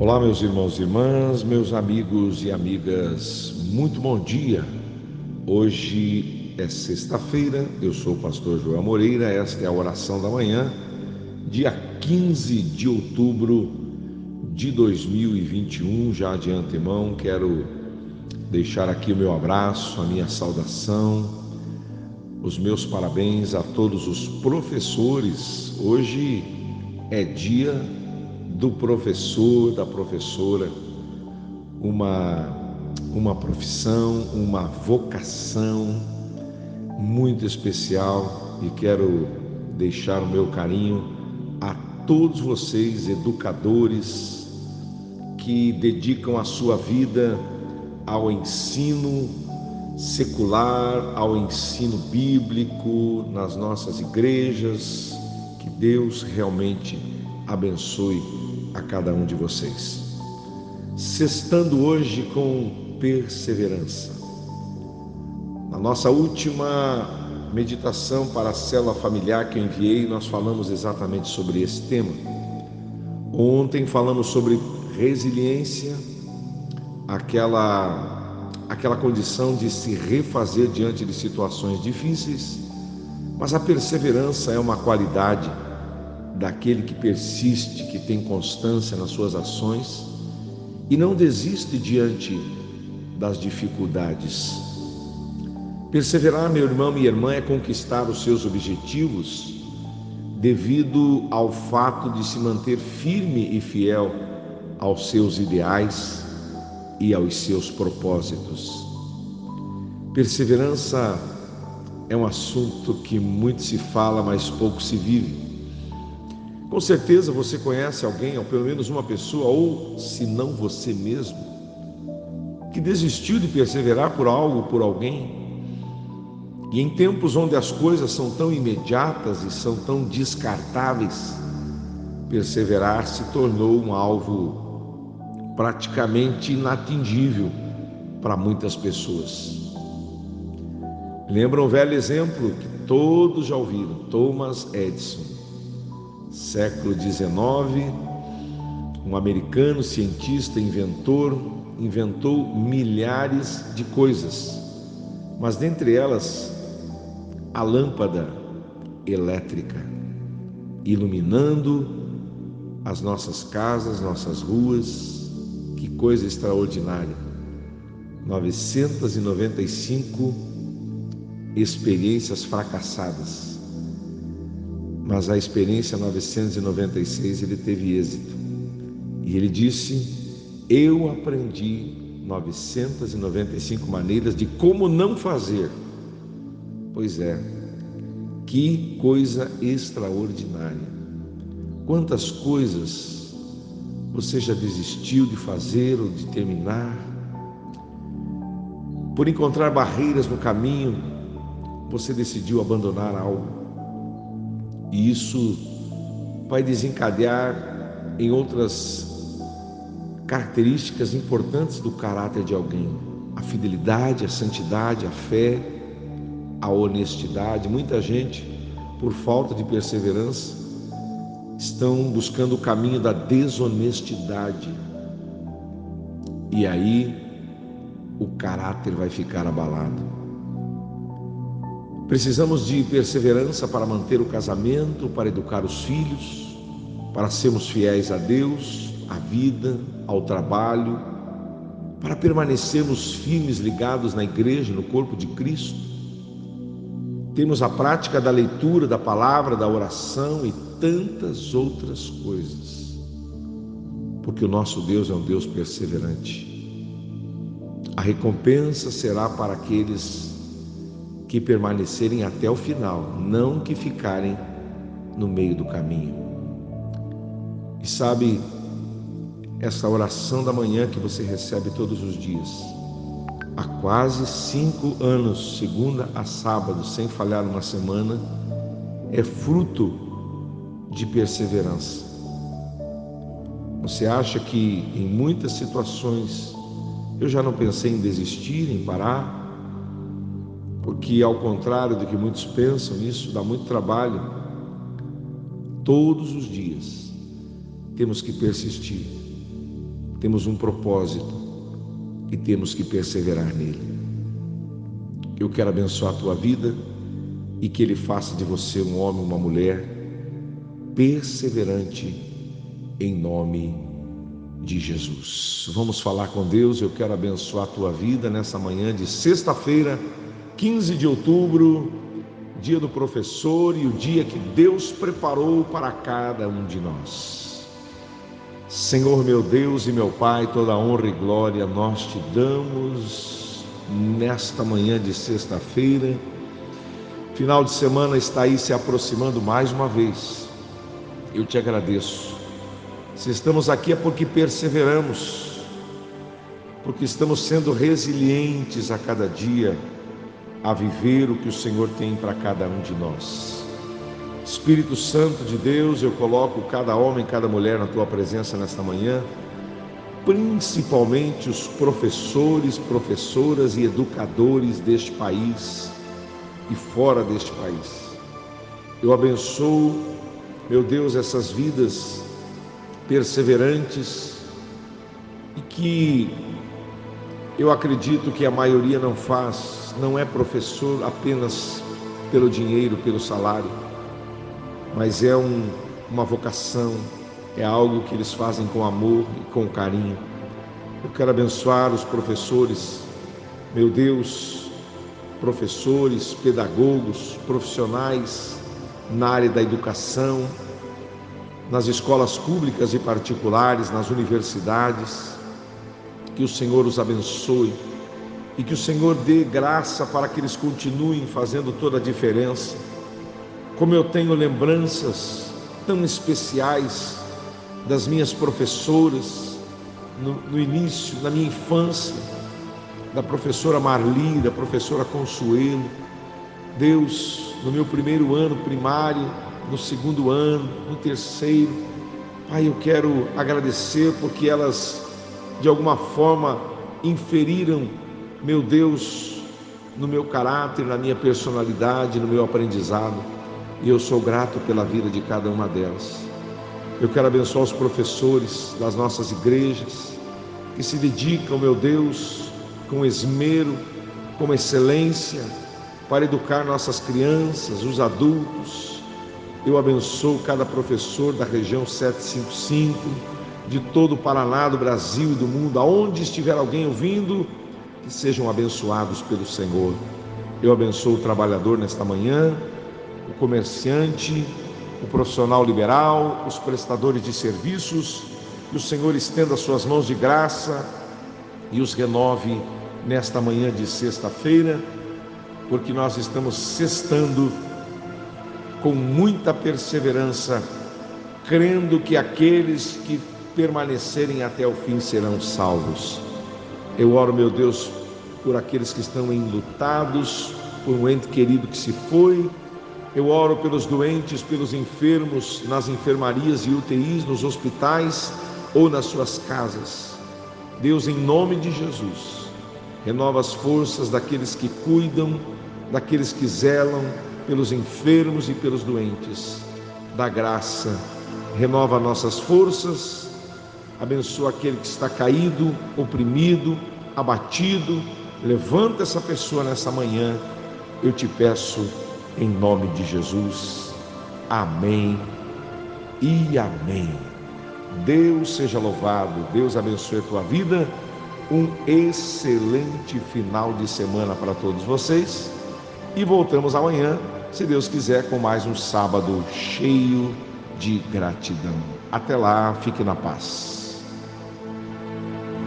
Olá, meus irmãos e irmãs, meus amigos e amigas, muito bom dia. Hoje é sexta-feira, eu sou o pastor João Moreira, esta é a oração da manhã, dia 15 de outubro de 2021. Já de antemão, quero deixar aqui o meu abraço, a minha saudação, os meus parabéns a todos os professores. Hoje é dia do professor, da professora, uma, uma profissão, uma vocação muito especial e quero deixar o meu carinho a todos vocês, educadores, que dedicam a sua vida ao ensino secular, ao ensino bíblico nas nossas igrejas. Que Deus realmente abençoe a cada um de vocês. Sextando hoje com perseverança. Na nossa última meditação para a célula familiar que eu enviei, nós falamos exatamente sobre esse tema. Ontem falamos sobre resiliência, aquela aquela condição de se refazer diante de situações difíceis, mas a perseverança é uma qualidade daquele que persiste, que tem constância nas suas ações e não desiste diante das dificuldades. Perseverar, meu irmão e irmã, é conquistar os seus objetivos devido ao fato de se manter firme e fiel aos seus ideais e aos seus propósitos. Perseverança é um assunto que muito se fala, mas pouco se vive. Com certeza você conhece alguém, ou pelo menos uma pessoa, ou se não você mesmo, que desistiu de perseverar por algo, por alguém. E em tempos onde as coisas são tão imediatas e são tão descartáveis, perseverar se tornou um alvo praticamente inatingível para muitas pessoas. Lembra um velho exemplo que todos já ouviram, Thomas Edison século XIX, um americano cientista, inventor, inventou milhares de coisas, mas dentre elas a lâmpada elétrica, iluminando as nossas casas, nossas ruas. Que coisa extraordinária! 995 experiências fracassadas mas a experiência 996 ele teve êxito. E ele disse: Eu aprendi 995 maneiras de como não fazer. Pois é, que coisa extraordinária. Quantas coisas você já desistiu de fazer ou de terminar? Por encontrar barreiras no caminho, você decidiu abandonar algo. E isso vai desencadear em outras características importantes do caráter de alguém: a fidelidade, a santidade, a fé, a honestidade. Muita gente, por falta de perseverança, estão buscando o caminho da desonestidade. E aí o caráter vai ficar abalado. Precisamos de perseverança para manter o casamento, para educar os filhos, para sermos fiéis a Deus, à vida, ao trabalho, para permanecermos firmes ligados na igreja, no corpo de Cristo. Temos a prática da leitura da palavra, da oração e tantas outras coisas. Porque o nosso Deus é um Deus perseverante. A recompensa será para aqueles que permanecerem até o final, não que ficarem no meio do caminho. E sabe, essa oração da manhã que você recebe todos os dias, há quase cinco anos, segunda a sábado, sem falhar uma semana, é fruto de perseverança. Você acha que em muitas situações eu já não pensei em desistir, em parar? Porque, ao contrário do que muitos pensam, isso dá muito trabalho. Todos os dias temos que persistir, temos um propósito e temos que perseverar nele. Eu quero abençoar a tua vida e que ele faça de você um homem, uma mulher perseverante em nome de Jesus. Vamos falar com Deus. Eu quero abençoar a tua vida nessa manhã de sexta-feira, 15 de outubro, dia do professor e o dia que Deus preparou para cada um de nós. Senhor meu Deus e meu Pai, toda honra e glória nós te damos nesta manhã de sexta-feira. Final de semana está aí se aproximando mais uma vez. Eu te agradeço. Se estamos aqui é porque perseveramos, porque estamos sendo resilientes a cada dia a viver o que o Senhor tem para cada um de nós. Espírito Santo de Deus, eu coloco cada homem, cada mulher na tua presença nesta manhã, principalmente os professores, professoras e educadores deste país e fora deste país. Eu abençoo, meu Deus, essas vidas perseverantes e que eu acredito que a maioria não faz, não é professor apenas pelo dinheiro, pelo salário, mas é um, uma vocação, é algo que eles fazem com amor e com carinho. Eu quero abençoar os professores, meu Deus, professores, pedagogos, profissionais na área da educação, nas escolas públicas e particulares, nas universidades, que o Senhor os abençoe e que o Senhor dê graça para que eles continuem fazendo toda a diferença. Como eu tenho lembranças tão especiais das minhas professoras no, no início, na minha infância, da professora Marli, da professora Consuelo. Deus, no meu primeiro ano primário, no segundo ano, no terceiro, Pai, eu quero agradecer porque elas de alguma forma inferiram, meu Deus, no meu caráter, na minha personalidade, no meu aprendizado. E eu sou grato pela vida de cada uma delas. Eu quero abençoar os professores das nossas igrejas que se dedicam, meu Deus, com esmero, com excelência, para educar nossas crianças, os adultos. Eu abençoo cada professor da região 755 de todo o Paraná, do Brasil e do mundo, aonde estiver alguém ouvindo, que sejam abençoados pelo Senhor. Eu abençoo o trabalhador nesta manhã, o comerciante, o profissional liberal, os prestadores de serviços, que o Senhor estenda suas mãos de graça e os renove nesta manhã de sexta-feira, porque nós estamos sextando com muita perseverança, crendo que aqueles que permanecerem até o fim serão salvos. Eu oro, meu Deus, por aqueles que estão enlutados, por um ente querido que se foi. Eu oro pelos doentes, pelos enfermos, nas enfermarias e UTIs, nos hospitais ou nas suas casas. Deus, em nome de Jesus, renova as forças daqueles que cuidam, daqueles que zelam pelos enfermos e pelos doentes. Dá graça, renova nossas forças abençoa aquele que está caído, oprimido, abatido. Levanta essa pessoa nessa manhã, eu te peço, em nome de Jesus. Amém e amém. Deus seja louvado, Deus abençoe a tua vida. Um excelente final de semana para todos vocês. E voltamos amanhã, se Deus quiser, com mais um sábado cheio de gratidão. Até lá, fique na paz.